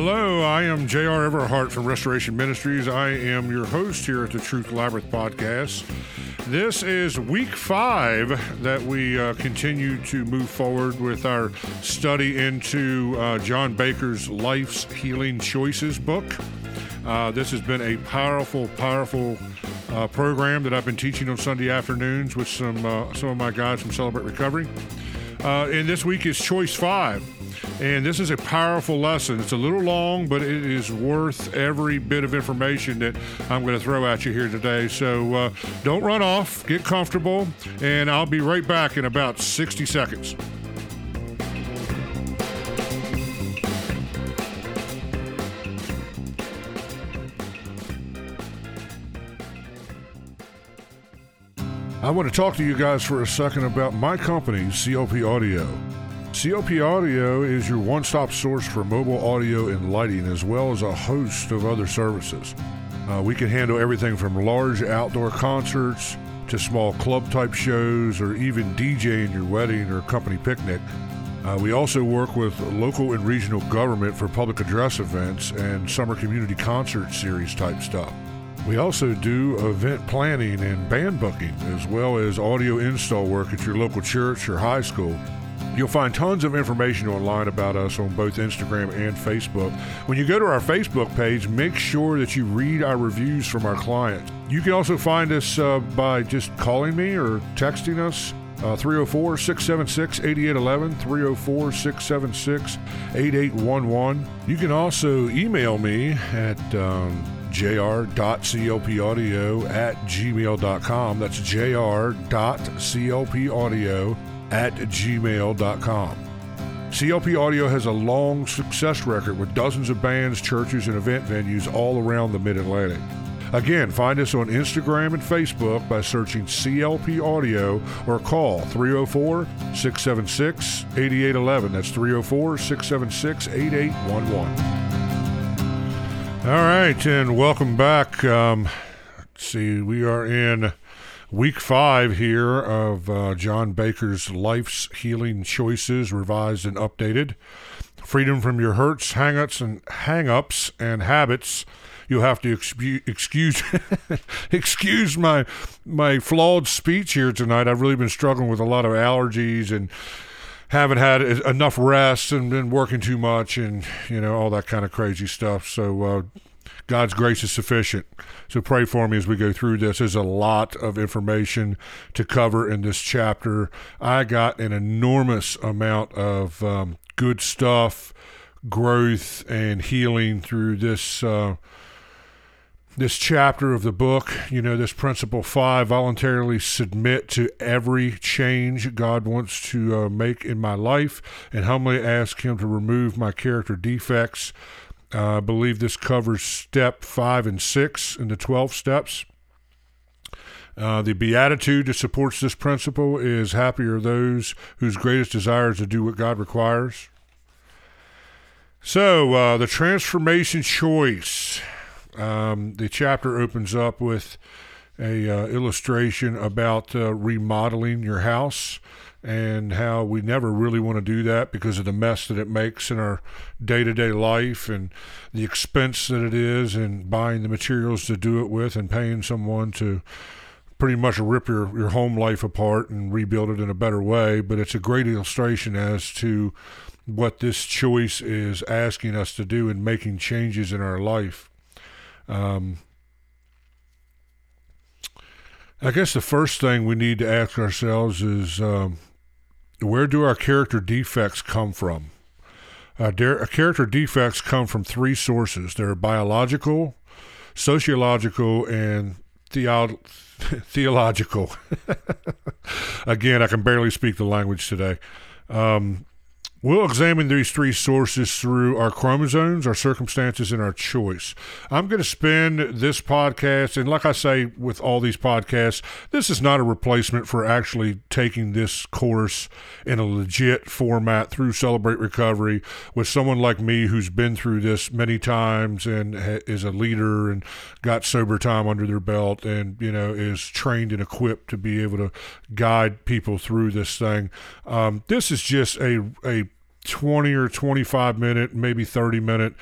Hello, I am J.R. Everhart from Restoration Ministries. I am your host here at the Truth Labyrinth podcast. This is week five that we uh, continue to move forward with our study into uh, John Baker's Life's Healing Choices book. Uh, this has been a powerful, powerful uh, program that I've been teaching on Sunday afternoons with some uh, some of my guys from Celebrate Recovery. Uh, and this week is Choice Five. And this is a powerful lesson. It's a little long, but it is worth every bit of information that I'm going to throw at you here today. So uh, don't run off, get comfortable, and I'll be right back in about 60 seconds. I want to talk to you guys for a second about my company, CLP Audio. CLP Audio is your one stop source for mobile audio and lighting, as well as a host of other services. Uh, we can handle everything from large outdoor concerts to small club type shows or even DJing your wedding or company picnic. Uh, we also work with local and regional government for public address events and summer community concert series type stuff. We also do event planning and band booking, as well as audio install work at your local church or high school. You'll find tons of information online about us on both Instagram and Facebook. When you go to our Facebook page, make sure that you read our reviews from our clients. You can also find us uh, by just calling me or texting us. Uh, 304 676 8811, 304 676 8811. You can also email me at um, jr.clpaudio at gmail.com. That's jr.clpaudio at gmail.com. CLP Audio has a long success record with dozens of bands, churches, and event venues all around the Mid Atlantic. Again, find us on Instagram and Facebook by searching CLP Audio or call 304 676 8811. That's 304 676 8811. All right, and welcome back. Um, see, we are in week five here of uh, John Baker's Life's Healing Choices, revised and updated. Freedom from your hurts, hangups, and hangups and habits. You'll have to excuse excuse, excuse my my flawed speech here tonight. I've really been struggling with a lot of allergies and haven't had enough rest and been working too much and you know all that kind of crazy stuff. So uh, God's grace is sufficient. So pray for me as we go through this. There's a lot of information to cover in this chapter. I got an enormous amount of um, good stuff, growth, and healing through this. Uh, this chapter of the book, you know, this principle five, voluntarily submit to every change God wants to uh, make in my life and humbly ask Him to remove my character defects. Uh, I believe this covers step five and six in the 12 steps. Uh, the beatitude that supports this principle is happy are those whose greatest desire is to do what God requires. So, uh, the transformation choice. Um, the chapter opens up with a uh, illustration about uh, remodeling your house and how we never really want to do that because of the mess that it makes in our day-to-day life and the expense that it is and buying the materials to do it with and paying someone to pretty much rip your, your home life apart and rebuild it in a better way. But it's a great illustration as to what this choice is asking us to do in making changes in our life. Um, I guess the first thing we need to ask ourselves is um, where do our character defects come from? Uh, der- character defects come from three sources they're biological, sociological, and theo- theological. Again, I can barely speak the language today. Um, We'll examine these three sources through our chromosomes, our circumstances, and our choice. I'm going to spend this podcast, and like I say with all these podcasts, this is not a replacement for actually taking this course in a legit format through Celebrate Recovery with someone like me who's been through this many times and is a leader and got sober time under their belt and, you know, is trained and equipped to be able to guide people through this thing. Um, this is just a, a 20 or 25 minute, maybe 30 minute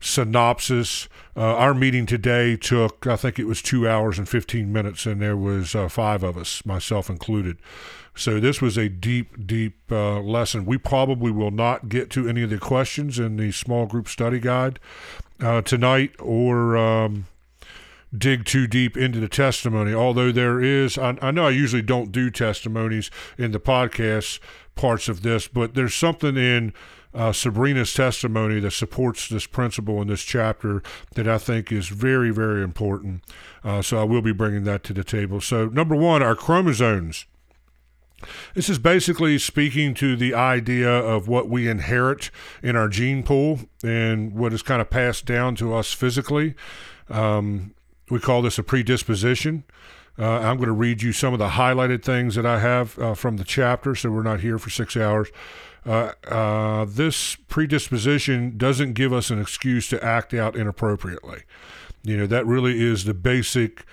synopsis. Uh, our meeting today took, I think it was two hours and 15 minutes, and there was uh, five of us, myself included. So this was a deep, deep uh, lesson. We probably will not get to any of the questions in the small group study guide uh, tonight or um, dig too deep into the testimony. Although there is, I, I know I usually don't do testimonies in the podcast parts of this, but there's something in uh, Sabrina's testimony that supports this principle in this chapter that I think is very, very important. Uh, so I will be bringing that to the table. So, number one, our chromosomes. This is basically speaking to the idea of what we inherit in our gene pool and what is kind of passed down to us physically. Um, we call this a predisposition. Uh, I'm going to read you some of the highlighted things that I have uh, from the chapter, so we're not here for six hours. Uh, uh, this predisposition doesn't give us an excuse to act out inappropriately. You know, that really is the basic,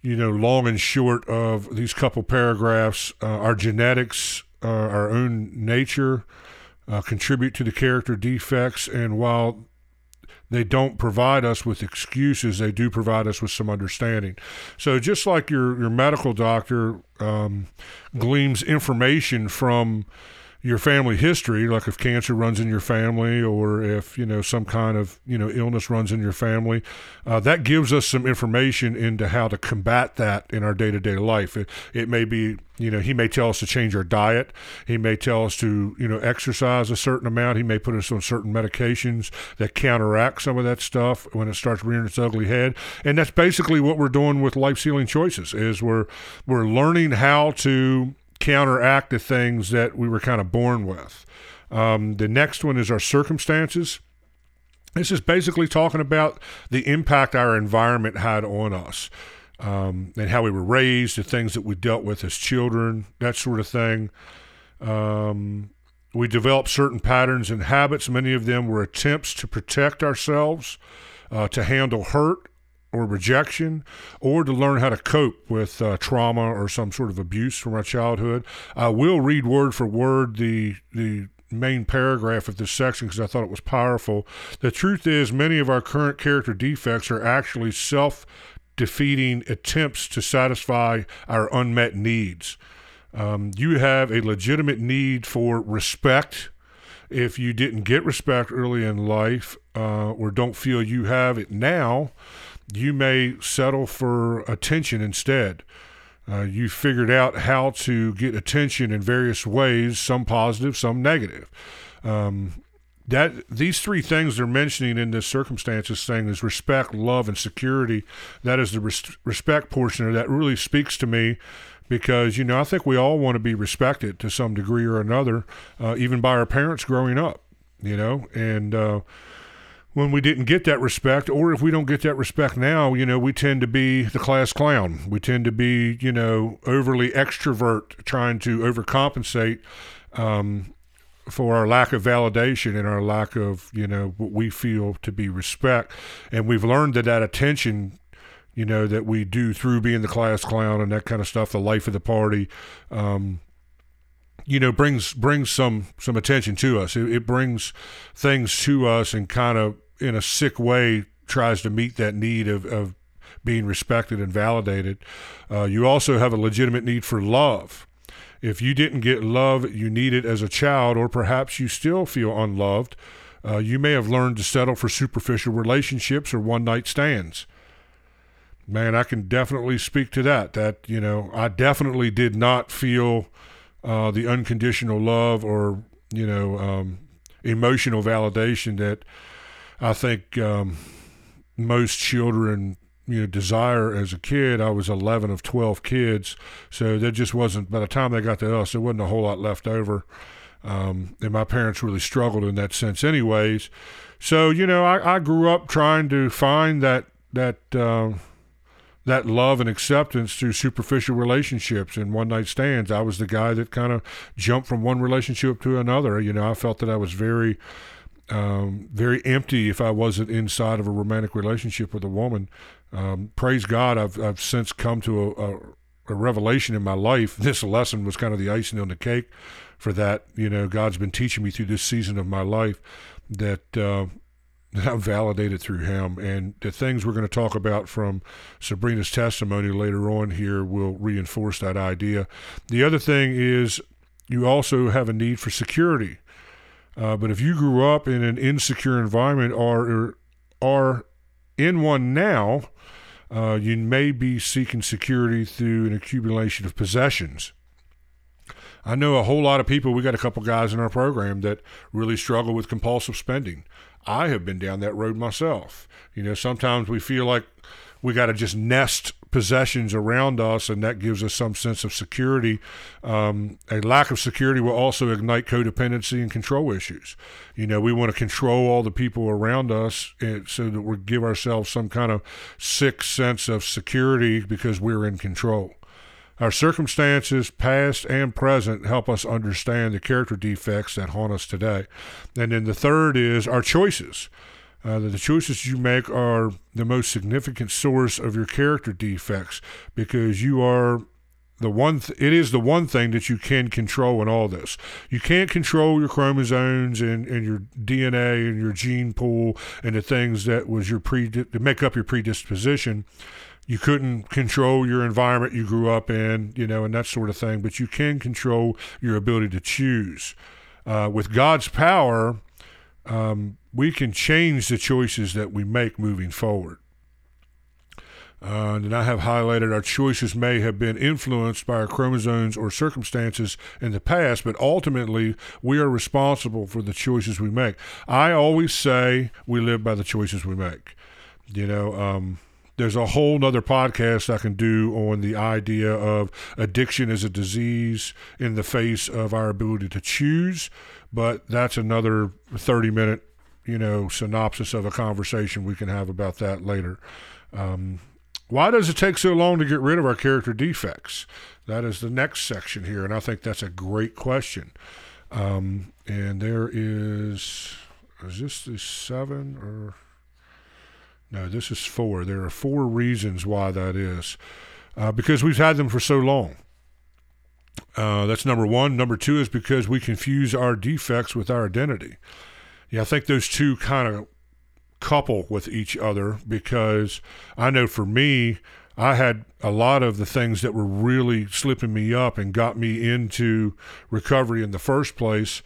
you know, long and short of these couple paragraphs. Uh, our genetics, uh, our own nature, contribute to the character defects, and while they don't provide us with excuses. They do provide us with some understanding. So just like your your medical doctor um, gleans information from your family history, like if cancer runs in your family or if you know some kind of you know illness runs in your family, uh, that gives us some information into how to combat that in our day to day life. It, it may be you know he may tell us to change our diet, he may tell us to you know exercise a certain amount, he may put us on certain medications that counteract some of that stuff when it starts rearing its ugly head, and that's basically what we're doing with Life's Healing Choices. Is we're we're learning how to counteract the things that we were kind of born with. Um, the next one is our circumstances. This is basically talking about the impact our environment had on us um, and how we were raised, the things that we dealt with as children, that sort of thing. Um, we developed certain patterns and habits. Many of them were attempts to protect ourselves, uh, to handle hurt, or rejection, or to learn how to cope with uh, trauma or some sort of abuse from our childhood. I will read word for word the the main paragraph of this section because I thought it was powerful. The truth is, many of our current character defects are actually self defeating attempts to satisfy our unmet needs. Um, you have a legitimate need for respect. If you didn't get respect early in life uh, or don't feel you have it now, you may settle for attention instead. Uh, you figured out how to get attention in various ways, some positive, some negative. Um, that these three things they're mentioning in this circumstances thing is respect, love, and security. That is the res- respect portion of that really speaks to me because you know I think we all want to be respected to some degree or another, uh, even by our parents growing up. You know, and uh, when we didn't get that respect, or if we don't get that respect now, you know, we tend to be the class clown. We tend to be, you know, overly extrovert, trying to overcompensate um, for our lack of validation and our lack of, you know, what we feel to be respect. And we've learned that that attention, you know, that we do through being the class clown and that kind of stuff, the life of the party, um, you know brings brings some some attention to us. It, it, brings things to us and kind of in a sick way tries to meet that need of, of being respected and validated. Uh, you also have a legitimate need for love. If you didn't get love you needed as a child, or perhaps you still feel unloved, uh, you may have learned to settle for superficial relationships or one night stands. Man, I can definitely speak to that. That, you know, I definitely did not feel uh, the unconditional love or, you know, um, emotional validation that I think um, most children you know desire as a kid. I was 11 of 12 kids, so there just wasn't. By the time they got to us, there wasn't a whole lot left over. Um, and my parents really struggled in that sense, anyways. So you know, I, I grew up trying to find that that uh, that love and acceptance through superficial relationships and one night stands. I was the guy that kind of jumped from one relationship to another. You know, I felt that I was very um, very empty if I wasn't inside of a romantic relationship with a woman. Um, praise God, I've, I've since come to a, a, a revelation in my life. This lesson was kind of the icing on the cake for that. You know, God's been teaching me through this season of my life that uh, that I'm validated through Him, and the things we're going to talk about from Sabrina's testimony later on here will reinforce that idea. The other thing is you also have a need for security. Uh, but if you grew up in an insecure environment or are in one now, uh, you may be seeking security through an accumulation of possessions. I know a whole lot of people. We got a couple guys in our program that really struggle with compulsive spending. I have been down that road myself. You know, sometimes we feel like we got to just nest possessions around us, and that gives us some sense of security. Um, a lack of security will also ignite codependency and control issues. You know, we want to control all the people around us eh, so that we give ourselves some kind of sick sense of security because we're in control. Our circumstances, past and present, help us understand the character defects that haunt us today. And then the third is our choices. Uh, the choices you make are the most significant source of your character defects because you are the one th- it is the one thing that you can control in all this. You can't control your chromosomes and, and your DNA and your gene pool and the things that was your pre to make up your predisposition you couldn't control your environment you grew up in, you know, and that sort of thing, but you can control your ability to choose. Uh, with God's power, um, we can change the choices that we make moving forward. Uh, and I have highlighted our choices may have been influenced by our chromosomes or circumstances in the past, but ultimately we are responsible for the choices we make. I always say we live by the choices we make. You know, um, there's a whole nother podcast I can do on the idea of addiction as a disease in the face of our ability to choose, but that's another 30 minute, you know, synopsis of a conversation we can have about that later. Um, why does it take so long to get rid of our character defects? That is the next section here, and I think that's a great question. Um, and there is, is this the seven or no, this is four. There are four reasons why that is. Uh, because we've had them for so long. Uh, that's number one. Number two is because we confuse our defects with our identity. Yeah, I think those two kind of couple with each other because I know for me, I had a lot of the things that were really slipping me up and got me into recovery in the first place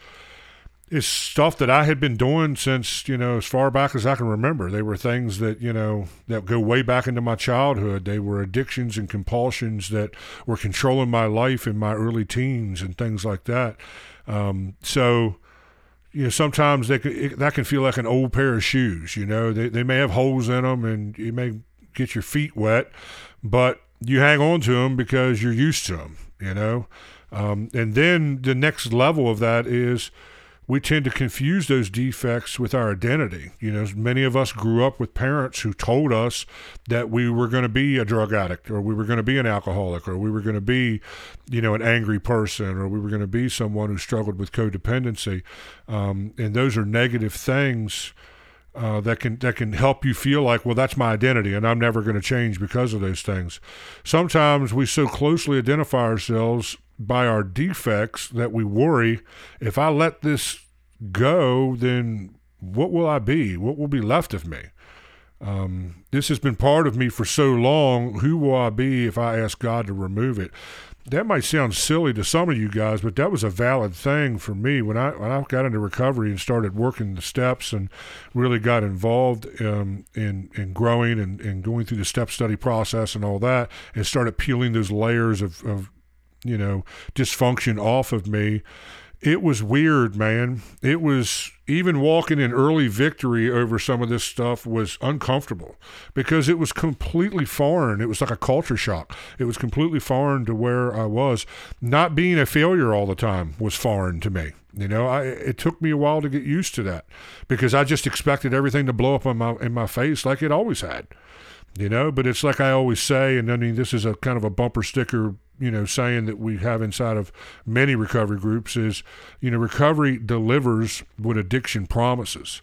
is stuff that I had been doing since, you know, as far back as I can remember. They were things that, you know, that go way back into my childhood. They were addictions and compulsions that were controlling my life in my early teens and things like that. Um, so, you know, sometimes they it, that can feel like an old pair of shoes. You know, they, they may have holes in them and you may get your feet wet, but you hang on to them because you're used to them, you know. Um, and then the next level of that is, we tend to confuse those defects with our identity. You know, many of us grew up with parents who told us that we were going to be a drug addict or we were going to be an alcoholic or we were going to be, you know, an angry person or we were going to be someone who struggled with codependency. Um, and those are negative things. Uh, that can that can help you feel like well that's my identity and I'm never going to change because of those things. Sometimes we so closely identify ourselves by our defects that we worry if I let this go, then what will I be? What will be left of me? Um, this has been part of me for so long. Who will I be if I ask God to remove it? That might sound silly to some of you guys, but that was a valid thing for me when I when I got into recovery and started working the steps and really got involved um, in in growing and, and going through the step study process and all that, and started peeling those layers of, of you know, dysfunction off of me. It was weird, man. It was even walking in early victory over some of this stuff was uncomfortable because it was completely foreign. It was like a culture shock. It was completely foreign to where I was. Not being a failure all the time was foreign to me. You know, I, it took me a while to get used to that because I just expected everything to blow up in my in my face like it always had. You know, but it's like I always say, and I mean, this is a kind of a bumper sticker you know saying that we have inside of many recovery groups is you know recovery delivers what addiction promises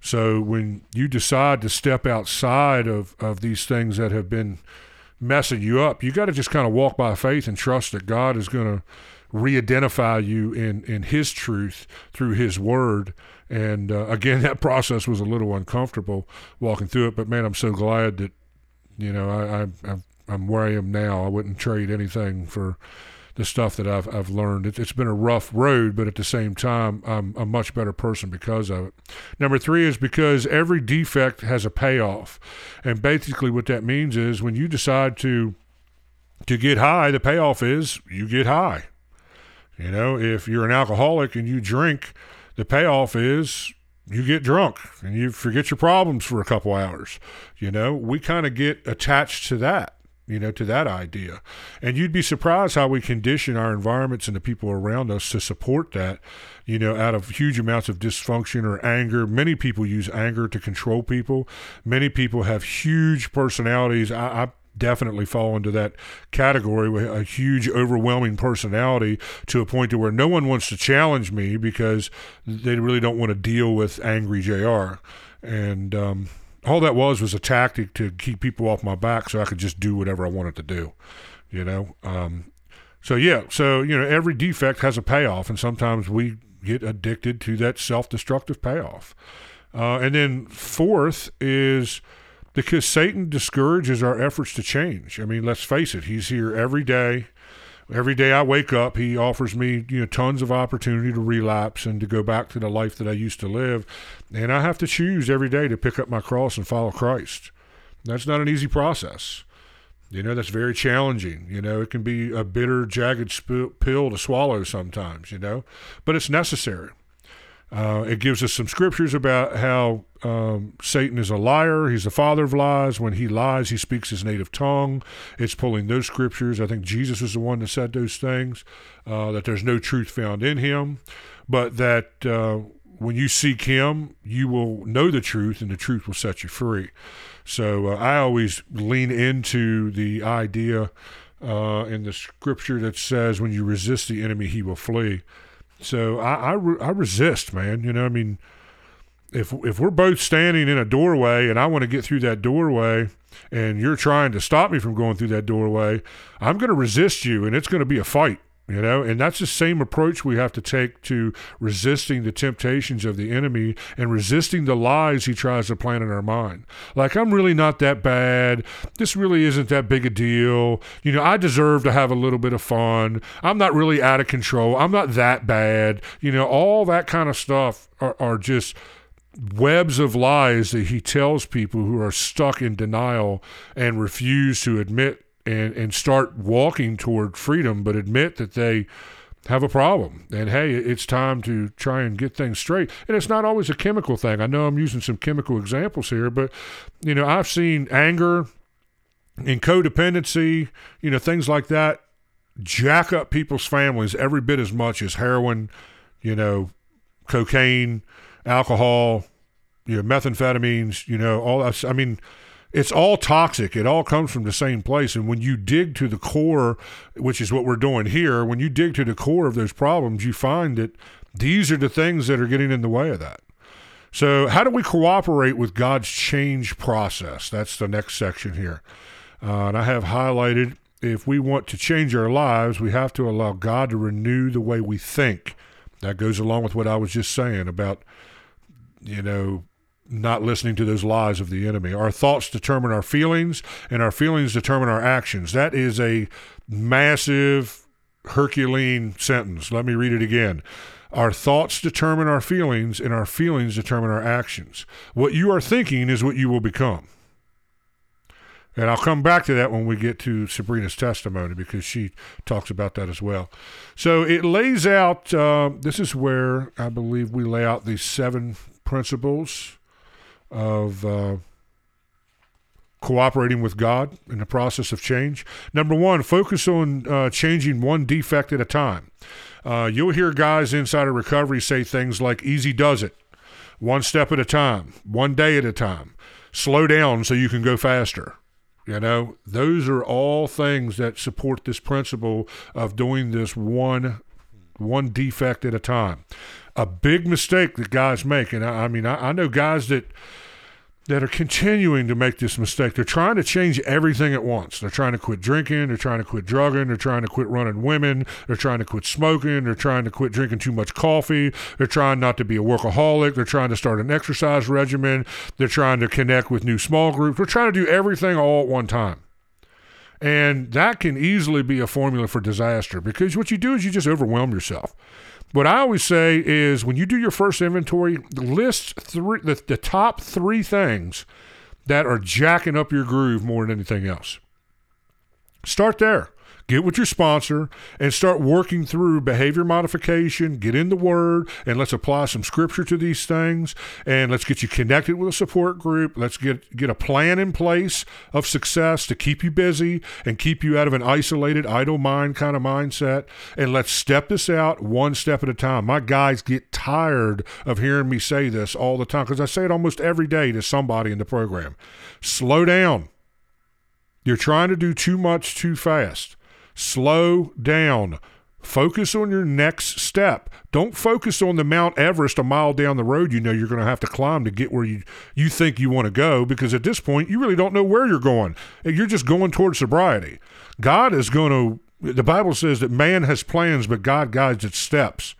so when you decide to step outside of, of these things that have been messing you up. You got to just kind of walk by faith and trust that God is going to re-identify you in in His truth through His Word. And uh, again, that process was a little uncomfortable walking through it. But man, I'm so glad that you know I, I I'm where I am now. I wouldn't trade anything for the stuff that I've I've learned. It, has been a rough road, but at the same time, I'm a much better person because of it. Number three is because every defect has a payoff, and basically what that means is when you decide to to get high, the payoff is you get high. You know, if you're an alcoholic and you drink, the payoff is you get drunk and you forget your problems for a couple hours. You know, we kind of get attached to that you know, to that idea. And you'd be surprised how we condition our environments and the people around us to support that, you know, out of huge amounts of dysfunction or anger. Many people use anger to control people. Many people have huge personalities. I, I definitely fall into that category with a huge overwhelming personality to a point to where no one wants to challenge me because they really don't want to deal with angry JR. And um, all that was was a tactic to keep people off my back so I could just do whatever I wanted to do, you know. Um, so yeah, so you know every defect has a payoff, and sometimes we get addicted to that self-destructive payoff. Uh, and then fourth is because Satan discourages our efforts to change. I mean, let's face it, he's here every day every day I wake up, he offers me you know tons of opportunity to relapse and to go back to the life that I used to live, and I have to choose every day to pick up my cross and follow Christ. That's not an easy process. You know, that's very challenging. You know, it can be a bitter, jagged sp- pill to swallow sometimes, you know, but it's necessary. Uh, it gives us some scriptures about how um, Satan is a liar. He's the father of lies. When he lies, he speaks his native tongue. It's pulling those scriptures. I think Jesus is the one that said those things, uh, that there's no truth found in him, but that uh, when you seek him, you will know the truth and the truth will set you free. So uh, I always lean into the idea uh, in the scripture that says, when you resist the enemy, he will flee. So I, I, re- I resist, man. You know, I mean, if if we're both standing in a doorway and I want to get through that doorway and you're trying to stop me from going through that doorway, I'm going to resist you and it's going to be a fight you know and that's the same approach we have to take to resisting the temptations of the enemy and resisting the lies he tries to plant in our mind. Like i'm really not that bad. This really isn't that big a deal. You know i deserve to have a little bit of fun. I'm not really out of control. I'm not that bad. You know all that kind of stuff are, are just webs of lies that he tells people who are stuck in denial and refuse to admit and and start walking toward freedom, but admit that they have a problem. And hey, it's time to try and get things straight. And it's not always a chemical thing. I know I'm using some chemical examples here, but you know, I've seen anger and codependency, you know, things like that jack up people's families every bit as much as heroin, you know, cocaine, alcohol, you know, methamphetamines, you know, all. I mean, it's all toxic. It all comes from the same place. And when you dig to the core, which is what we're doing here, when you dig to the core of those problems, you find that these are the things that are getting in the way of that. So, how do we cooperate with God's change process? That's the next section here. Uh, and I have highlighted if we want to change our lives, we have to allow God to renew the way we think. That goes along with what I was just saying about, you know, not listening to those lies of the enemy. Our thoughts determine our feelings, and our feelings determine our actions. That is a massive Herculean sentence. Let me read it again. Our thoughts determine our feelings, and our feelings determine our actions. What you are thinking is what you will become. And I'll come back to that when we get to Sabrina's testimony because she talks about that as well. So it lays out, uh, this is where I believe we lay out these seven principles of uh, cooperating with God in the process of change. Number one, focus on uh, changing one defect at a time. Uh, you'll hear guys inside of recovery say things like easy does it, one step at a time, one day at a time, slow down so you can go faster. You know, those are all things that support this principle of doing this one one defect at a time. A big mistake that guys make, and I, I mean, I, I know guys that that are continuing to make this mistake. They're trying to change everything at once. They're trying to quit drinking. They're trying to quit drugging. They're trying to quit running women. They're trying to quit smoking. They're trying to quit drinking too much coffee. They're trying not to be a workaholic. They're trying to start an exercise regimen. They're trying to connect with new small groups. They're trying to do everything all at one time. And that can easily be a formula for disaster because what you do is you just overwhelm yourself. What I always say is when you do your first inventory, list three, the, the top three things that are jacking up your groove more than anything else. Start there get with your sponsor and start working through behavior modification, get in the word, and let's apply some scripture to these things. And let's get you connected with a support group. Let's get, get a plan in place of success to keep you busy and keep you out of an isolated, idle mind kind of mindset. And let's step this out one step at a time. My guys get tired of hearing me say this all the time because I say it almost every day to somebody in the program. Slow down. You're trying to do too much too fast. Slow down. Focus on your next step. Don't focus on the Mount Everest a mile down the road you know you're going to have to climb to get where you, you think you want to go because at this point you really don't know where you're going. You're just going towards sobriety. God is going to, the Bible says that man has plans, but God guides its steps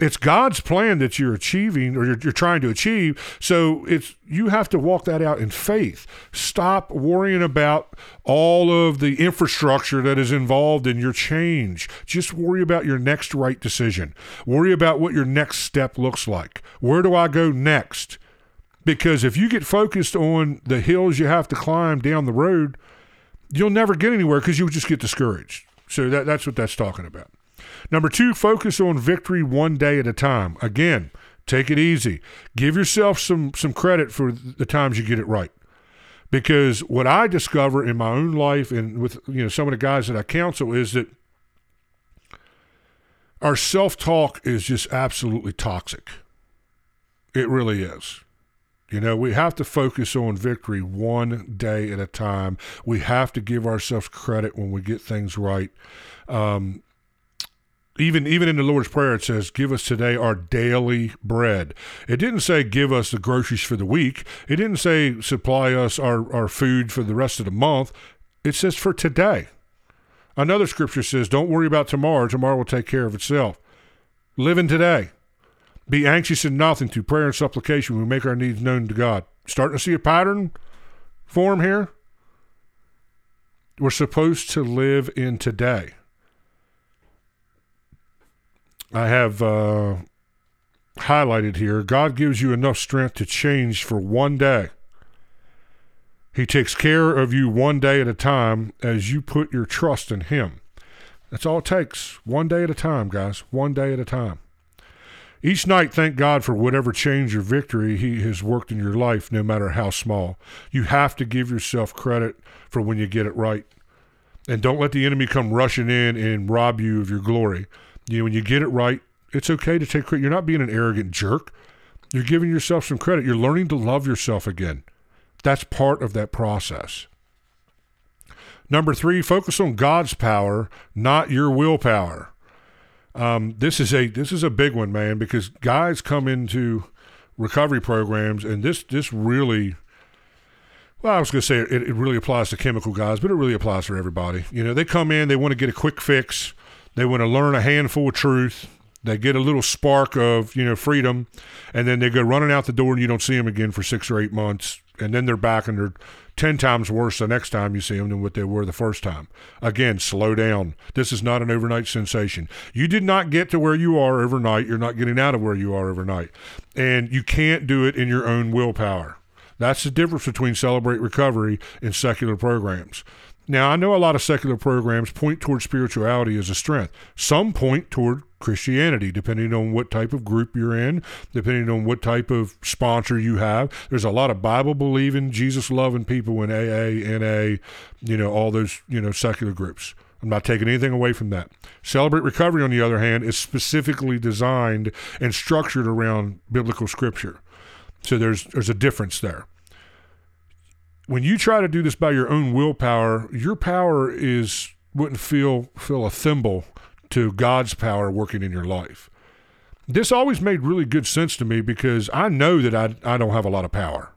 it's God's plan that you're achieving or you're, you're, trying to achieve. So it's you have to walk that out in faith. Stop worrying about all of the infrastructure that is involved in your change. Just worry about your next right decision. Worry about what your next step looks like. Where do I go next? Because if you get focused on the hills you have to climb down the road, you'll never get anywhere because you'll just get discouraged. So that, that's what that's talking about. Number two, focus on victory one day at a time. Again, take it easy. Give yourself some some credit for the times you get it right. Because what I discover in my own life and with you know some of the guys that I counsel is that our self-talk is just absolutely toxic. It really is. You know, we have to focus on victory one day at a time. We have to give ourselves credit when we get things right. Um, even even in the Lord's Prayer, it says, "Give us today our daily bread." It didn't say, "Give us the groceries for the week." It didn't say, "Supply us our our food for the rest of the month." It says, "For today." Another scripture says, "Don't worry about tomorrow. Tomorrow will take care of itself." Live in today. Be anxious in nothing. Through prayer and supplication, we make our needs known to God. Starting to see a pattern form here. We're supposed to live in today. I have uh, highlighted here God gives you enough strength to change for one day. He takes care of you one day at a time as you put your trust in Him. That's all it takes. One day at a time, guys. One day at a time. Each night, thank God for whatever change or victory He has worked in your life, no matter how small. You have to give yourself credit for when you get it right. And don't let the enemy come rushing in and rob you of your glory. You know, when you get it right, it's okay to take credit. You're not being an arrogant jerk. You're giving yourself some credit. You're learning to love yourself again. That's part of that process. Number three, focus on God's power, not your willpower. Um, this is a this is a big one, man, because guys come into recovery programs, and this this really, well, I was going to say it, it really applies to chemical guys, but it really applies for everybody. You know, they come in, they want to get a quick fix. They want to learn a handful of truth. They get a little spark of, you know, freedom, and then they go running out the door and you don't see them again for six or eight months. And then they're back and they're 10 times worse the next time you see them than what they were the first time. Again, slow down. This is not an overnight sensation. You did not get to where you are overnight. You're not getting out of where you are overnight. And you can't do it in your own willpower. That's the difference between Celebrate Recovery and secular programs. Now, I know a lot of secular programs point toward spirituality as a strength. Some point toward Christianity, depending on what type of group you're in, depending on what type of sponsor you have. There's a lot of Bible believing, Jesus loving people in AA, NA, you know, all those, you know, secular groups. I'm not taking anything away from that. Celebrate Recovery, on the other hand, is specifically designed and structured around biblical scripture. So there's there's a difference there when you try to do this by your own willpower, your power is wouldn't feel feel a thimble to God's power working in your life. This always made really good sense to me because I know that I I don't have a lot of power.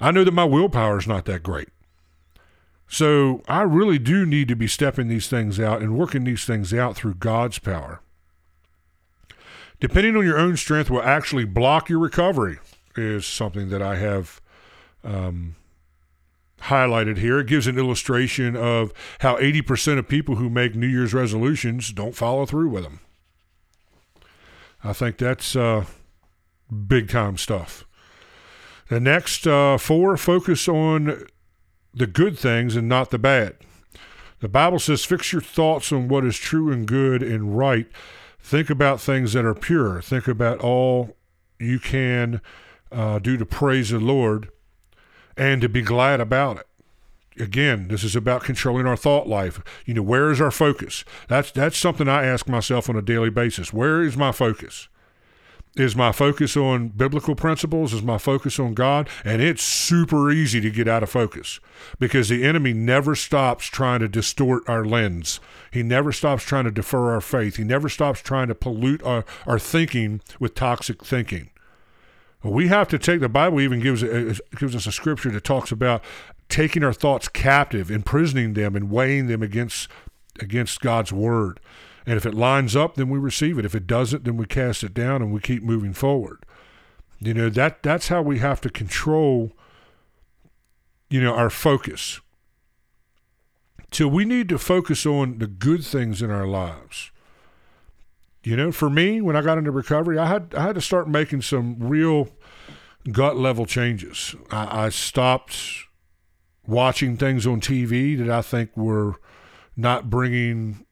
I know that my willpower is not that great. So I really do need to be stepping these things out and working these things out through God's power. Depending on your own strength will actually block your recovery, is something that I have um, highlighted here. It gives an illustration of how 80% of people who make New Year's resolutions don't follow through with them. I think that's uh, big time stuff. The next uh, four focus on the good things and not the bad. The Bible says, Fix your thoughts on what is true and good and right. Think about things that are pure. Think about all you can uh, do to praise the Lord and to be glad about it. Again, this is about controlling our thought life. You know, where is our focus? That's that's something I ask myself on a daily basis. Where is my focus? Is my focus on biblical principles? Is my focus on God? And it's super easy to get out of focus because the enemy never stops trying to distort our lens. He never stops trying to defer our faith. He never stops trying to pollute our, our thinking with toxic thinking. We have to take the Bible even gives uh, uh, gives us a scripture that talks about taking our thoughts captive, imprisoning them, and weighing them against against God's word. And if it lines up, then we receive it. If it doesn't, then we cast it down and we keep moving forward. You know that that's how we have to control. You know our focus. So we need to focus on the good things in our lives. You know, for me, when I got into recovery, I had I had to start making some real gut level changes. I, I stopped watching things on TV that I think were not bringing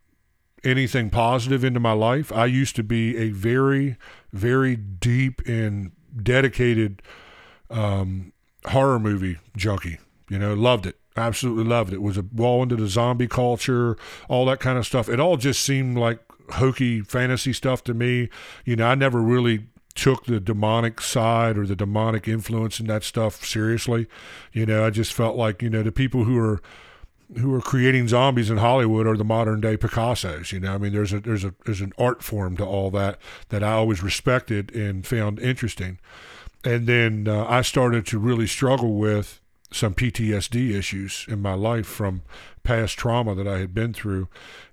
anything positive into my life. I used to be a very, very deep and dedicated um, horror movie junkie. You know, loved it. Absolutely loved it. Was a wall into the zombie culture, all that kind of stuff. It all just seemed like hokey fantasy stuff to me. You know, I never really took the demonic side or the demonic influence in that stuff seriously. You know, I just felt like, you know, the people who are who are creating zombies in Hollywood are the modern day Picassos. You know, I mean, there's a there's a there's an art form to all that that I always respected and found interesting. And then uh, I started to really struggle with some PTSD issues in my life from past trauma that I had been through,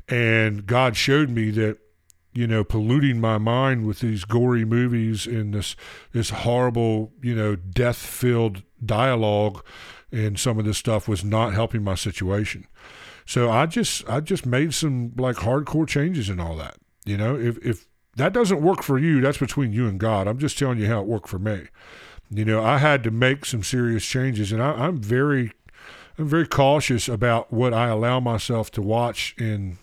and God showed me that, you know, polluting my mind with these gory movies and this this horrible, you know, death filled dialogue and some of this stuff was not helping my situation. So I just I just made some like hardcore changes and all that. You know, if if that doesn't work for you, that's between you and God. I'm just telling you how it worked for me. You know, I had to make some serious changes, and I, I'm very I'm very cautious about what I allow myself to watch in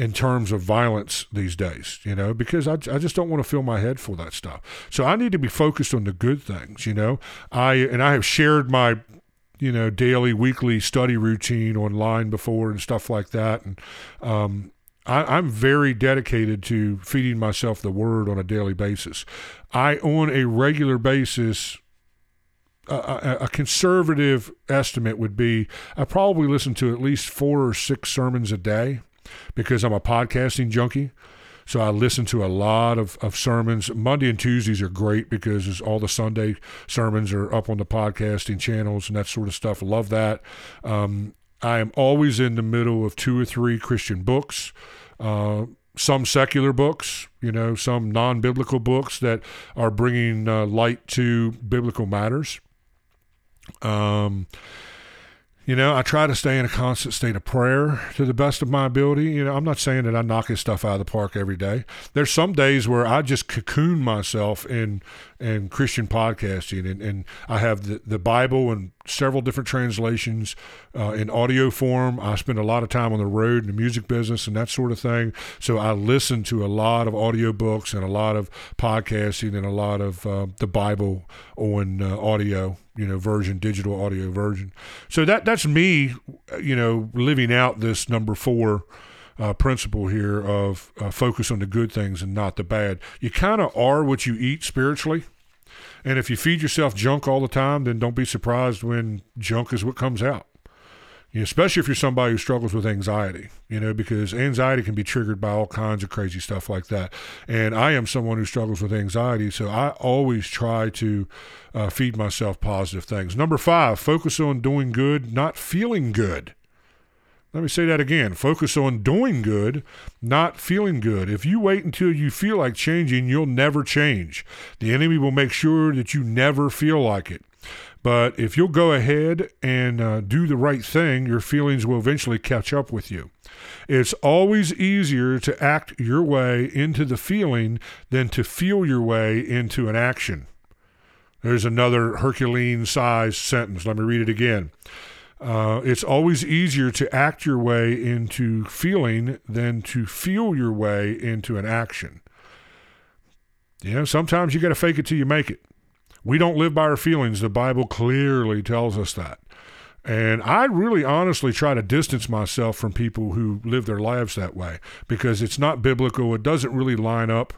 in terms of violence these days, you know, because I, I just don't want to fill my head full of that stuff. So I need to be focused on the good things, you know. I and I have shared my you know daily, weekly study routine online before and stuff like that, and um, I, am very dedicated to feeding myself the word on a daily basis. I on a regular basis a, conservative estimate would be I probably listen to at least four or six sermons a day because I'm a podcasting junkie. So I listen to a lot of, of sermons. Monday and Tuesdays are great because all the Sunday sermons are up on the podcasting channels and that sort of stuff. Love that. Um, I am always in the middle of two or three Christian books. Uh, some secular books, you know, some non biblical books that are bringing uh, light to biblical matters. Um, you know, I try to stay in a constant state of prayer to the best of my ability. You know, I'm not saying that I knock this stuff out of the park every day. There's some days where I just cocoon myself in in Christian podcasting, and, and I have the, the Bible and several different translations uh, in audio form. I spend a lot of time on the road in the music business and that sort of thing. So I listen to a lot of audiobooks and a lot of podcasting and a lot of uh, the Bible on uh, audio you know version digital audio version. So that that's me you know living out this number four uh, principle here of uh, focus on the good things and not the bad. You kind of are what you eat spiritually. And if you feed yourself junk all the time then don't be surprised when junk is what comes out especially if you're somebody who struggles with anxiety, you know, because anxiety can be triggered by all kinds of crazy stuff like that. And I am someone who struggles with anxiety, so I always try to uh, feed myself positive things. Number five, focus on doing good, not feeling good. Let me say that again. Focus on doing good, not feeling good. If you wait until you feel like changing, you'll never change. The enemy will make sure that you never feel like it. But if you'll go ahead and uh, do the right thing, your feelings will eventually catch up with you. It's always easier to act your way into the feeling than to feel your way into an action. There's another Herculean sized sentence. Let me read it again. Uh, it's always easier to act your way into feeling than to feel your way into an action. You know, sometimes you got to fake it till you make it. We don't live by our feelings. The Bible clearly tells us that. And I really honestly try to distance myself from people who live their lives that way because it's not biblical. It doesn't really line up,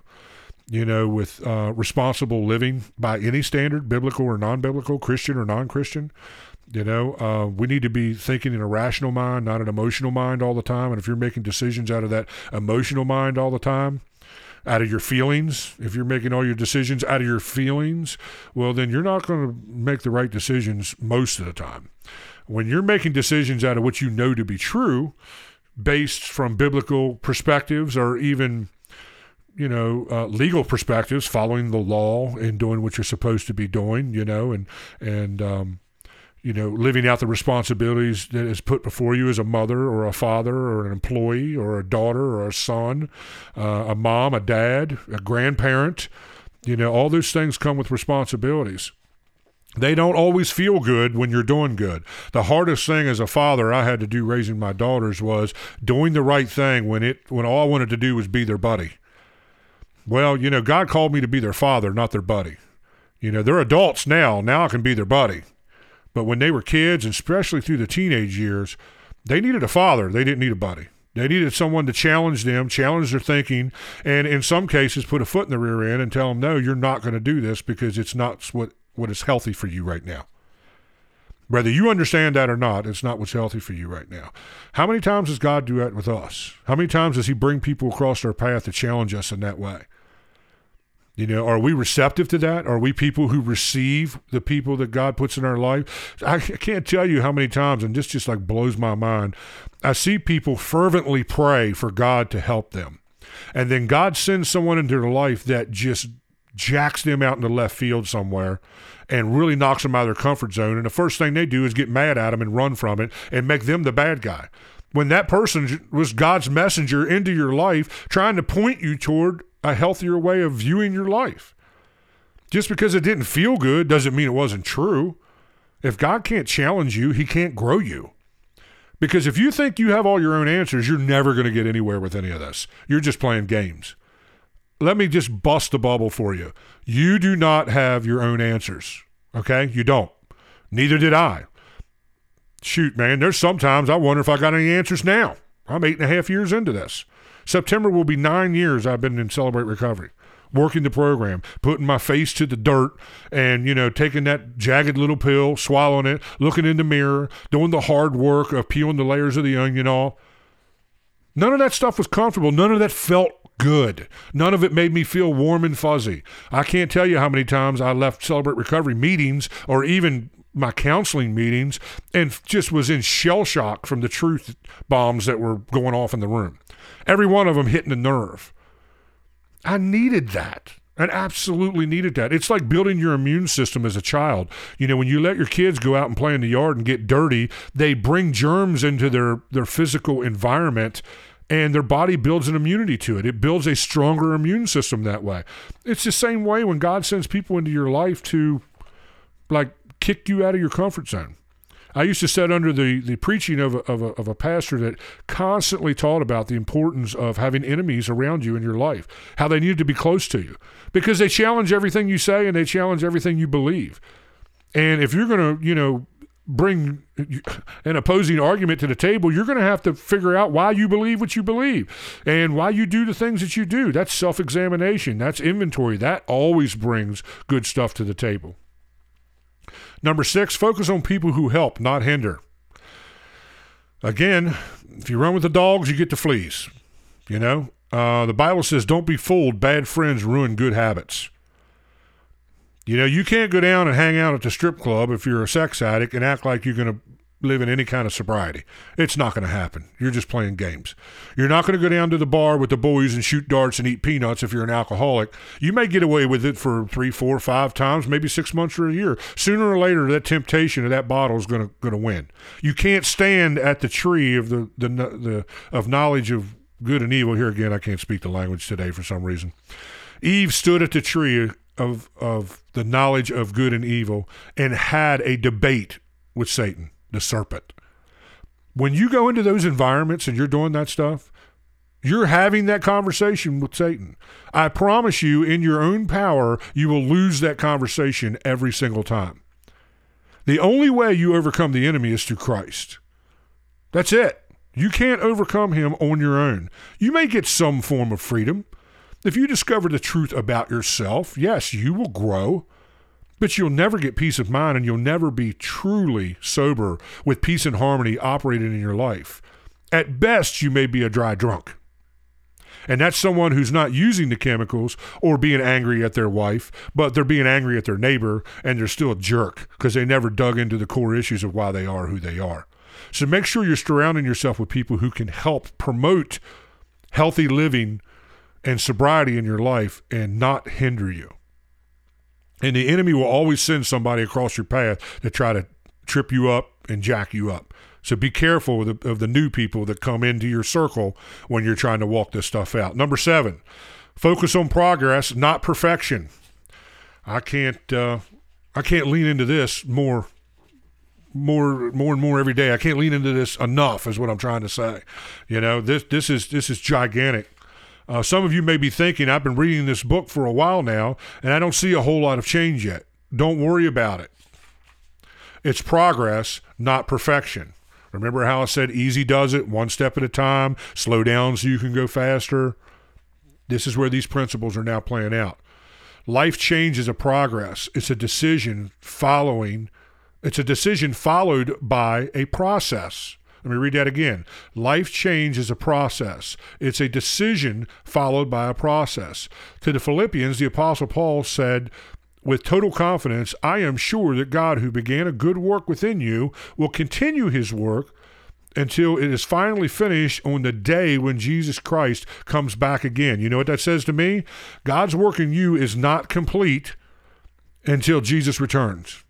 you know, with uh, responsible living by any standard, biblical or non biblical, Christian or non Christian. You know, uh, we need to be thinking in a rational mind, not an emotional mind all the time. And if you're making decisions out of that emotional mind all the time, out of your feelings, if you're making all your decisions out of your feelings, well, then you're not going to make the right decisions most of the time. When you're making decisions out of what you know to be true, based from biblical perspectives or even you know, uh, legal perspectives, following the law and doing what you're supposed to be doing, you know, and and um, you know, living out the responsibilities that is put before you as a mother or a father or an employee or a daughter or a son, uh, a mom, a dad, a grandparent. You know, all those things come with responsibilities. They don't always feel good when you're doing good. The hardest thing as a father I had to do raising my daughters was doing the right thing when it when all I wanted to do was be their buddy. Well, you know, God called me to be their father, not their buddy. You know, they're adults now. Now I can be their buddy. But when they were kids, and especially through the teenage years, they needed a father. They didn't need a buddy. They needed someone to challenge them, challenge their thinking, and in some cases put a foot in the rear end and tell them, no, you're not going to do this because it's not what, what is healthy for you right now. Whether you understand that or not, it's not what's healthy for you right now. How many times does God do that with us? How many times does He bring people across our path to challenge us in that way? You know, are we receptive to that? Are we people who receive the people that God puts in our life? I can't tell you how many times, and this just like blows my mind. I see people fervently pray for God to help them. And then God sends someone into their life that just jacks them out in the left field somewhere and really knocks them out of their comfort zone. And the first thing they do is get mad at them and run from it and make them the bad guy. When that person was God's messenger into your life, trying to point you toward a healthier way of viewing your life. Just because it didn't feel good doesn't mean it wasn't true. If God can't challenge you, He can't grow you. Because if you think you have all your own answers, you're never going to get anywhere with any of this. You're just playing games. Let me just bust the bubble for you. You do not have your own answers. Okay? You don't. Neither did I. Shoot, man, there's sometimes I wonder if I got any answers now. I'm eight and a half years into this. September will be nine years I've been in Celebrate Recovery, working the program, putting my face to the dirt and, you know, taking that jagged little pill, swallowing it, looking in the mirror, doing the hard work of peeling the layers of the onion off. None of that stuff was comfortable. None of that felt good. None of it made me feel warm and fuzzy. I can't tell you how many times I left Celebrate Recovery meetings or even my counseling meetings and just was in shell shock from the truth bombs that were going off in the room. Every one of them hitting the nerve. I needed that. I absolutely needed that. It's like building your immune system as a child. You know, when you let your kids go out and play in the yard and get dirty, they bring germs into their, their physical environment and their body builds an immunity to it. It builds a stronger immune system that way. It's the same way when God sends people into your life to like kick you out of your comfort zone. I used to sit under the, the preaching of a, of, a, of a pastor that constantly taught about the importance of having enemies around you in your life, how they needed to be close to you because they challenge everything you say and they challenge everything you believe. And if you're going to, you know, bring an opposing argument to the table, you're going to have to figure out why you believe what you believe and why you do the things that you do. That's self examination, that's inventory. That always brings good stuff to the table. Number six, focus on people who help, not hinder. Again, if you run with the dogs, you get the fleas. You know, uh, the Bible says, don't be fooled. Bad friends ruin good habits. You know, you can't go down and hang out at the strip club if you're a sex addict and act like you're going to live in any kind of sobriety. It's not going to happen. You're just playing games. You're not going to go down to the bar with the boys and shoot darts and eat peanuts if you're an alcoholic. You may get away with it for three, four, five times, maybe six months or a year. Sooner or later, that temptation of that bottle is going to win. You can't stand at the tree of the the the of knowledge of good and evil. Here again, I can't speak the language today for some reason. Eve stood at the tree of of the knowledge of good and evil and had a debate with Satan the serpent. When you go into those environments and you're doing that stuff, you're having that conversation with Satan. I promise you, in your own power, you will lose that conversation every single time. The only way you overcome the enemy is through Christ. That's it. You can't overcome him on your own. You may get some form of freedom. If you discover the truth about yourself, yes, you will grow. But you'll never get peace of mind and you'll never be truly sober with peace and harmony operating in your life. At best, you may be a dry drunk. And that's someone who's not using the chemicals or being angry at their wife, but they're being angry at their neighbor and they're still a jerk because they never dug into the core issues of why they are who they are. So make sure you're surrounding yourself with people who can help promote healthy living and sobriety in your life and not hinder you. And the enemy will always send somebody across your path to try to trip you up and jack you up. So be careful of the, of the new people that come into your circle when you're trying to walk this stuff out. Number seven, focus on progress, not perfection. I can't uh, I can't lean into this more more more and more every day. I can't lean into this enough is what I'm trying to say. You know, this this is this is gigantic. Uh, some of you may be thinking, I've been reading this book for a while now, and I don't see a whole lot of change yet. Don't worry about it. It's progress, not perfection. Remember how I said easy does it, one step at a time, slow down so you can go faster? This is where these principles are now playing out. Life change is a progress, it's a decision following, it's a decision followed by a process. Let me read that again. Life change is a process. It's a decision followed by a process. To the Philippians, the Apostle Paul said, with total confidence, I am sure that God, who began a good work within you, will continue his work until it is finally finished on the day when Jesus Christ comes back again. You know what that says to me? God's work in you is not complete until Jesus returns.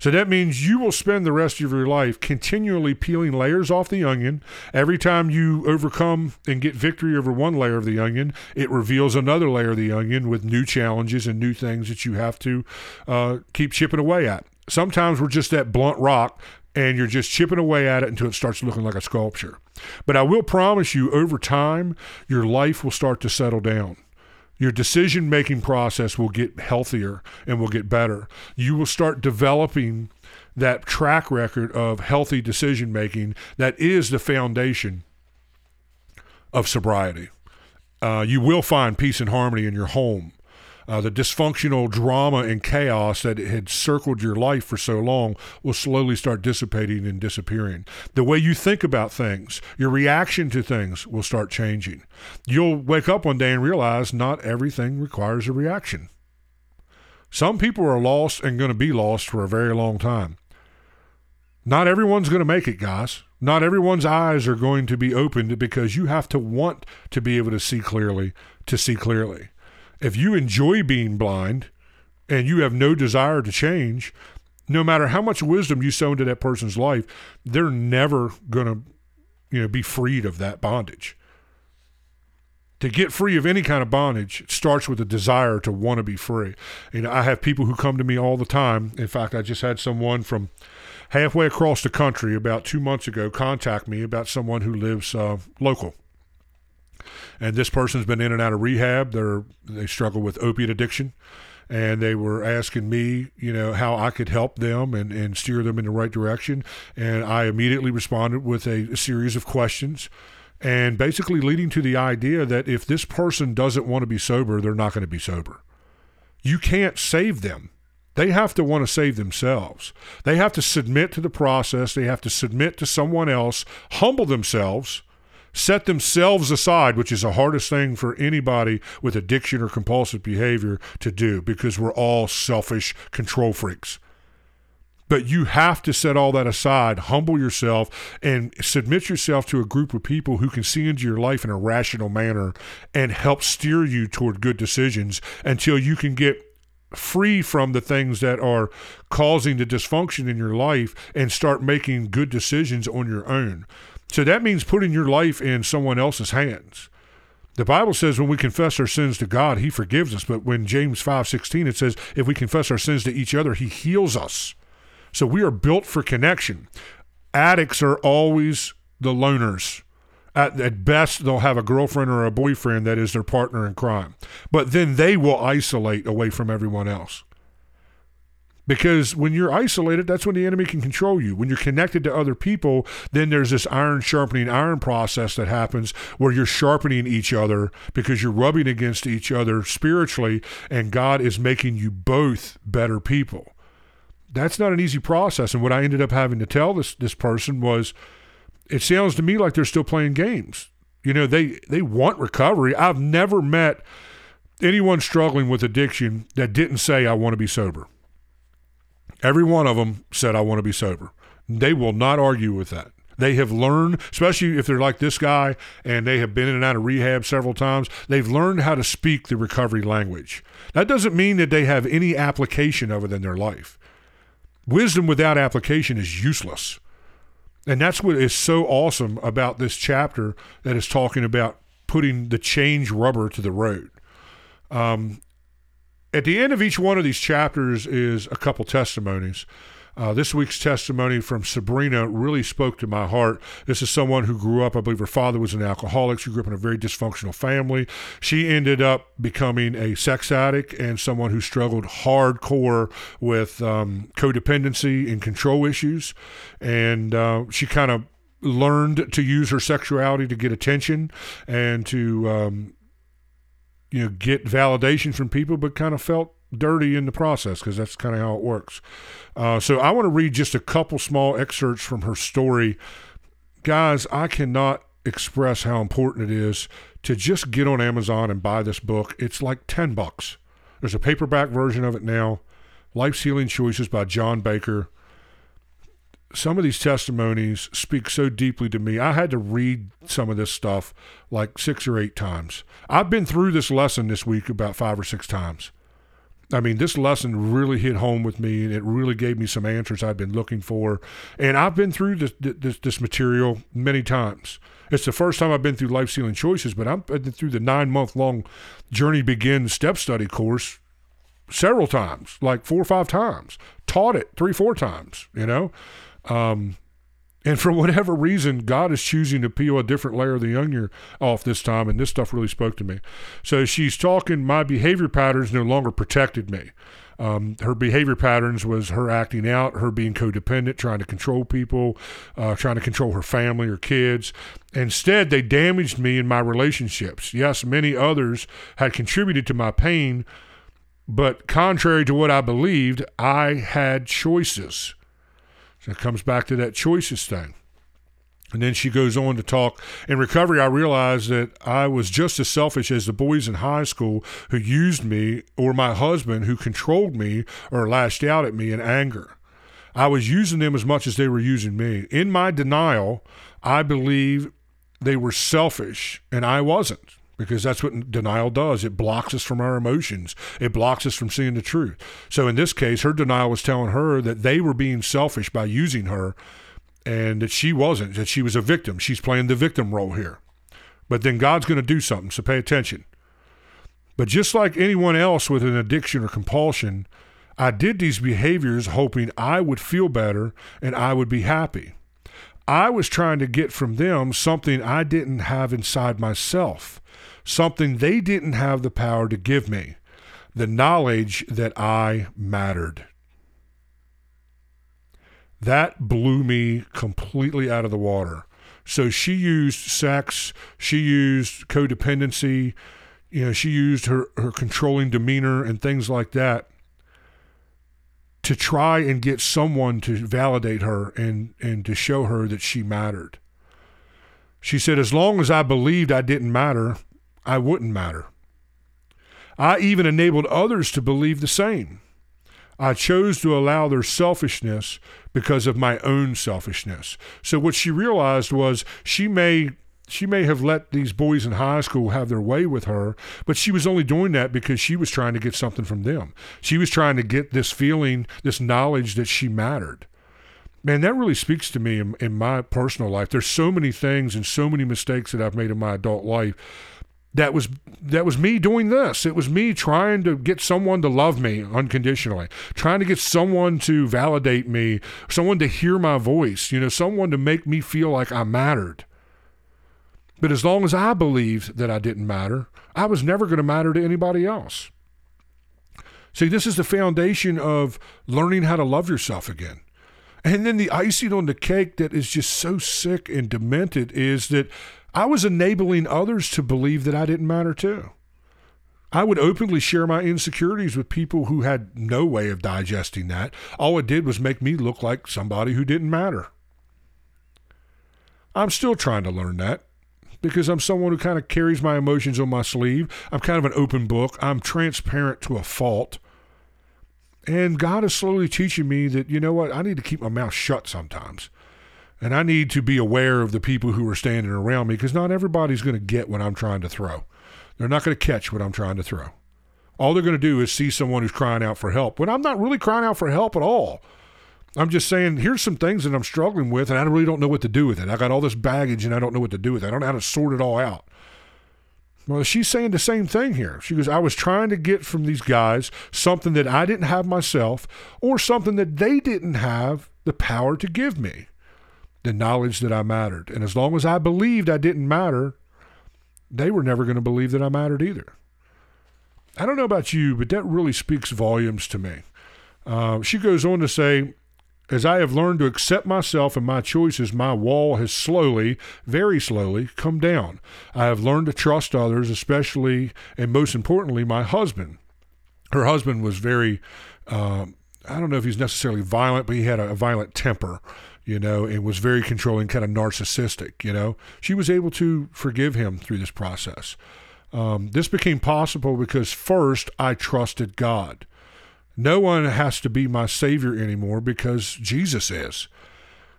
So that means you will spend the rest of your life continually peeling layers off the onion. Every time you overcome and get victory over one layer of the onion, it reveals another layer of the onion with new challenges and new things that you have to uh, keep chipping away at. Sometimes we're just that blunt rock and you're just chipping away at it until it starts looking like a sculpture. But I will promise you, over time, your life will start to settle down. Your decision making process will get healthier and will get better. You will start developing that track record of healthy decision making that is the foundation of sobriety. Uh, you will find peace and harmony in your home uh, the dysfunctional drama and chaos that had circled your life for so long will slowly start dissipating and disappearing. The way you think about things, your reaction to things will start changing. You'll wake up one day and realize not everything requires a reaction. Some people are lost and going to be lost for a very long time. Not everyone's going to make it, guys. Not everyone's eyes are going to be opened because you have to want to be able to see clearly to see clearly. If you enjoy being blind and you have no desire to change, no matter how much wisdom you sow into that person's life, they're never going to, you know, be freed of that bondage. To get free of any kind of bondage starts with a desire to want to be free. You know, I have people who come to me all the time. In fact, I just had someone from halfway across the country about two months ago contact me about someone who lives uh, local and this person's been in and out of rehab. They're they struggle with opiate addiction, and they were asking me, you know, how I could help them and, and steer them in the right direction. And I immediately responded with a, a series of questions, and basically leading to the idea that if this person doesn't want to be sober, they're not going to be sober. You can't save them. They have to want to save themselves. They have to submit to the process. They have to submit to someone else, humble themselves, set themselves aside, which is the hardest thing for anybody with addiction or compulsive behavior to do because we're all selfish control freaks. But you have to set all that aside, humble yourself, and submit yourself to a group of people who can see into your life in a rational manner and help steer you toward good decisions until you can get free from the things that are causing the dysfunction in your life and start making good decisions on your own. So that means putting your life in someone else's hands. The Bible says when we confess our sins to God, he forgives us, but when James 5:16 it says if we confess our sins to each other, he heals us. So we are built for connection. Addicts are always the loners. At, at, best, they'll have a girlfriend or a boyfriend that is their partner in crime. But then they will isolate away from everyone else. Because when you're isolated, that's when the enemy can control you. When you're connected to other people, then there's this iron sharpening iron process that happens where you're sharpening each other because you're rubbing against each other spiritually, and God is making you both better people that's not an easy process. And what I ended up having to tell this this person was, it sounds to me like they're still playing games. You know, they they want recovery. I've never met anyone struggling with addiction that didn't say I want to be sober. Every one of them said I want to be sober. They will not argue with that. They have learned, especially if they're like this guy and they have been in and out of rehab several times, they've learned how to speak the recovery language. That doesn't mean that they have any application of it in their life. Wisdom without application is useless. And that's what is so awesome about this chapter that is talking about putting the change rubber to the road. Um, at the end of each one of these chapters is a couple testimonies. Uh, this week's testimony from Sabrina really spoke to my heart. This is someone who grew up, I believe her father was an alcoholic. She grew up in a very dysfunctional family. She ended up becoming a sex addict and someone who struggled hardcore with um, codependency and control issues. And uh, she kind of learned to use her sexuality to get attention and to um, you know get validation from people, but kind of felt dirty in the process because that's kind of how it works. Uh, so I want to read just a couple small excerpts from her story. Guys, I cannot express how important it is to just get on Amazon and buy this book. It's like 10 bucks. There's a paperback version of it now. Life's Healing Choices by John Baker. Some of these testimonies speak so deeply to me. I had to read some of this stuff like six or eight times. I've been through this lesson this week about five or six times. I mean, this lesson really hit home with me, and it really gave me some answers I've been looking for. And I've been through this this, this material many times. It's the first time I've been through Life's Healing Choices, but been through the nine month long Journey Begins step study course several times, like four or five times. Taught it three, four times. You know. Um, and for whatever reason, God is choosing to peel a different layer of the onion off this time, and this stuff really spoke to me. So she's talking, my behavior patterns no longer protected me. Um, her behavior patterns was her acting out, her being codependent, trying to control people, uh, trying to control her family or kids. Instead, they damaged me in my relationships. Yes, many others had contributed to my pain, but contrary to what I believed, I had choices. So it comes back to that choices thing. And then she goes on to talk. In recovery, I realized that I was just as selfish as the boys in high school who used me, or my husband who controlled me or lashed out at me in anger. I was using them as much as they were using me. In my denial, I believe they were selfish, and I wasn't because that's what denial does. It blocks us from our emotions. It blocks us from seeing the truth. So in this case, her denial was telling her that they were being selfish by using her and that she wasn't, that she was a victim. She's playing the victim role here. But then God's going to do something, so pay attention. But just like anyone else with an addiction or compulsion, I did these behaviors hoping I would feel better and I would be happy. I was trying to get from them something I didn't have inside myself something they didn't have the power to give me the knowledge that I mattered. That blew me completely out of the water. So she used sex, she used codependency, you know, she used her, her controlling demeanor and things like that to try and get someone to validate her and, and to show her that she mattered. She said, As long as I believed I didn't matter, I wouldn't matter. I even enabled others to believe the same. I chose to allow their selfishness because of my own selfishness. So what she realized was she may she may have let these boys in high school have their way with her, but she was only doing that because she was trying to get something from them. She was trying to get this feeling, this knowledge that she mattered. Man, that really speaks to me in, in my personal life. There's so many things and so many mistakes that I've made in my adult life that was that was me doing this. It was me trying to get someone to love me unconditionally trying to get someone to validate me someone to hear my voice you know someone to make me feel like i mattered. But as long as i believed that i didn't matter i was never going to matter to anybody else. See this is the foundation of learning how to love yourself again. And then the icing on the cake that is just so sick and demented is that I was enabling others to believe that I didn't matter too. I would openly share my insecurities with people who had no way of digesting that. All it did was make me look like somebody who didn't matter. I'm still trying to learn that because I'm someone who kind of carries my emotions on my sleeve. I'm kind of an open book. I'm transparent to a fault. And God is slowly teaching me that, you know what, I need to keep my mouth shut sometimes. And I need to be aware of the people who are standing around me because not everybody's going to get what I'm trying to throw. They're not going to catch what I'm trying to throw. All they're going to do is see someone who's crying out for help when I'm not really crying out for help at all. I'm just saying, here's some things that I'm struggling with, and I really don't know what to do with it. I got all this baggage, and I don't know what to do with it. I don't know how to sort it all out. Well, she's saying the same thing here. She goes, I was trying to get from these guys something that I didn't have myself, or something that they didn't have the power to give me the knowledge that I mattered. And as long as I believed I didn't matter, they were never going to believe that I mattered either. I don't know about you, but that really speaks volumes to me. Uh, she goes on to say, as I have learned to accept myself and my choices, my wall has slowly, very slowly, come down. I have learned to trust others, especially and most importantly, my husband. Her husband was very, uh, I don't know if he's necessarily violent, but he had a, a violent temper you know, and was very controlling, kind of narcissistic, you know. She was able to forgive him through this process. Um, this became possible because first I trusted God. No one has to be my Savior anymore because Jesus is.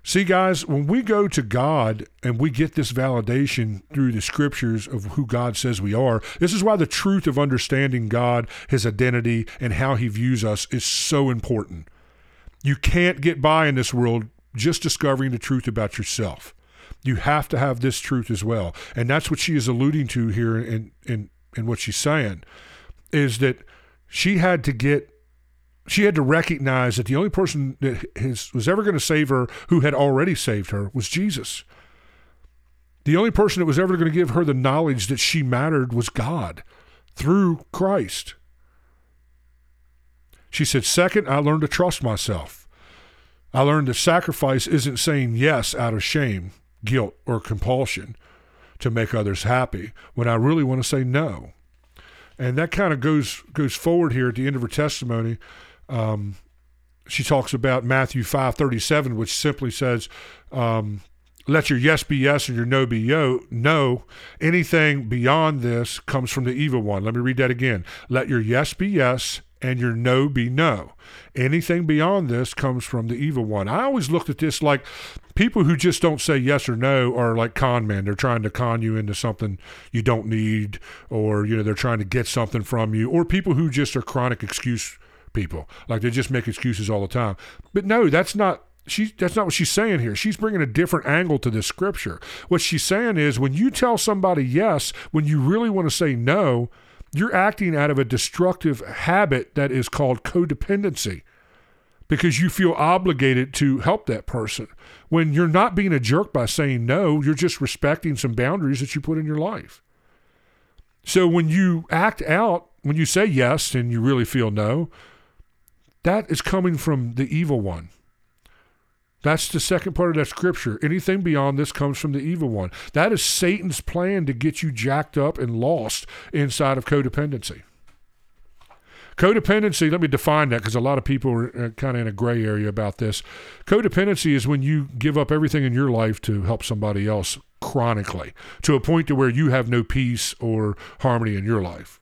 See, guys, when we go to God and we get this validation through the scriptures of who God says we are, this is why the truth of understanding God, His identity, and how He views us is so important. You can't get by in this world just discovering the truth about yourself. You have to have this truth as well. And that's what she is alluding to here in, in, in what she's saying is that she had to get she had to recognize that the only person that was ever going to save her who had already saved her was Jesus. The only person that was ever going to give her the knowledge that she mattered was God through Christ. She said, Second, I learned to trust myself. I learned that sacrifice isn't saying yes out of shame, guilt, or compulsion to make others happy when I really want to say no. And that kind of goes goes forward here at the end of her testimony. Um, she talks about Matthew five thirty seven, which simply says, um, "Let your yes be yes and your no be yo, no. Anything beyond this comes from the evil one." Let me read that again. Let your yes be yes and your no be no. Anything beyond this comes from the evil one. I always looked at this like people who just don't say yes or no are like con men. They're trying to con you into something you don't need, or you know they're trying to get something from you, or people who just are chronic excuse people, like they just make excuses all the time. But no, that's not she that's not what she's saying here. She's bringing a different angle to this scripture. What she's saying is when you tell somebody yes when you really want to say no, you're acting out of a destructive habit that is called codependency because you feel obligated to help that person. When you're not being a jerk by saying no, you're just respecting some boundaries that you put in your life. So when you act out, when you say yes and you really feel no, that is coming from the evil one. That's the second part of that scripture. Anything beyond this comes from the evil one. That is Satan's plan to get you jacked up and lost inside of codependency. Codependency, let me define that because a lot of people are uh, kind of in a gray area about this. Codependency is when you give up everything in your life to help somebody else chronically to a point to where you have no peace or harmony in your life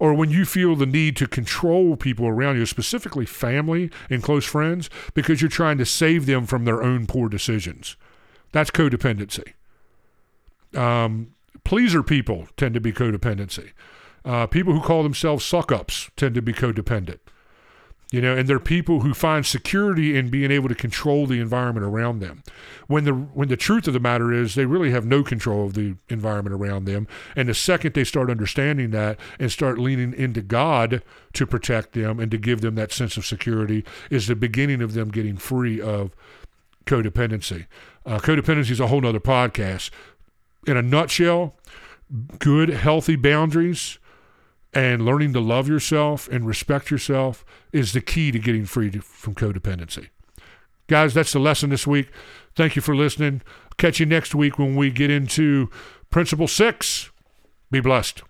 or when you feel the need to control people around you, specifically family and close friends, because you're trying to save them from their own poor decisions. That's codependency. Um, pleaser people tend to be codependency. Uh, people who call themselves suck ups tend to be codependent. You know, and they're people who find security in being able to control the environment around them. When the when the truth of the matter is they really have no control of the environment around them. And the second they start understanding that and start leaning into God to protect them and to give them that sense of security is the beginning of them getting free of codependency. Uh, codependency is a whole nother podcast. In a nutshell, good, healthy boundaries and learning to love yourself and respect yourself is the key to getting free to, from codependency. Guys, that's the lesson this week. Thank you for listening. Catch you next week when we get into Principle 6. Be blessed.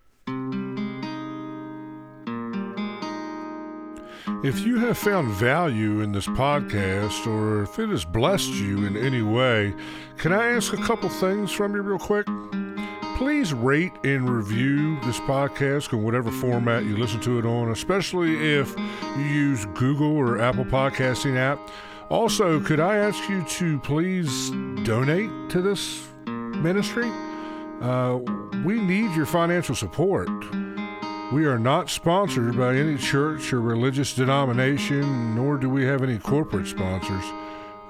If you have found value in this podcast or if it has blessed you in any way, can I ask a couple things from you real quick? Please rate and review this podcast in whatever format you listen to it on, especially if you use Google or Apple Podcasting app. Also, could I ask you to please donate to this ministry? Uh, we need your financial support. We are not sponsored by any church or religious denomination, nor do we have any corporate sponsors.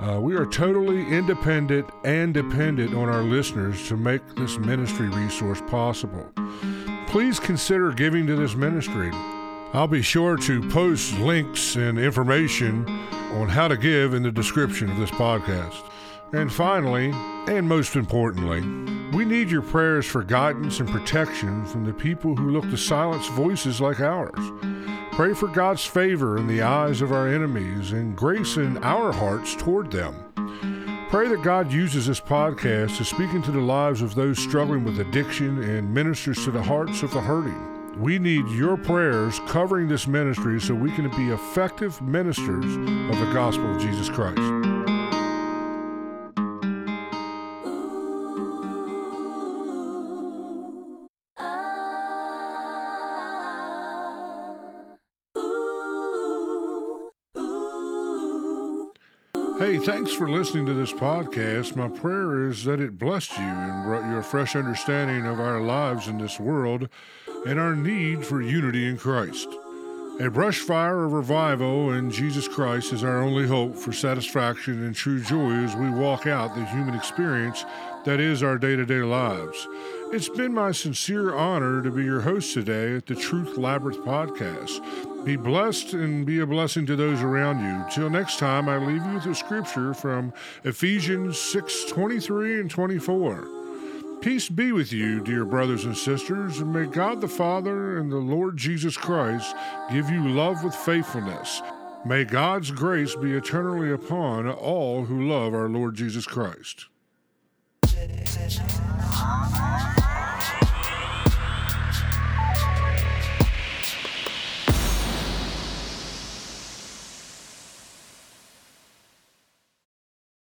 Uh, we are totally independent and dependent on our listeners to make this ministry resource possible. Please consider giving to this ministry. I'll be sure to post links and information on how to give in the description of this podcast. And finally, and most importantly, we need your prayers for guidance and protection from the people who look to silence voices like ours. Pray for God's favor in the eyes of our enemies and grace in our hearts toward them. Pray that God uses this podcast to speak into the lives of those struggling with addiction and ministers to the hearts of the hurting. We need your prayers covering this ministry so we can be effective ministers of the gospel of Jesus Christ. Thanks for listening to this podcast. My prayer is that it blessed you and brought you a fresh understanding of our lives in this world and our need for unity in Christ. A brush fire of revival in Jesus Christ is our only hope for satisfaction and true joy as we walk out the human experience that is our day to day lives. It's been my sincere honor to be your host today at the Truth Labyrinth podcast. Be blessed and be a blessing to those around you. Till next time, I leave you with a scripture from Ephesians 6 23 and 24. Peace be with you, dear brothers and sisters, and may God the Father and the Lord Jesus Christ give you love with faithfulness. May God's grace be eternally upon all who love our Lord Jesus Christ.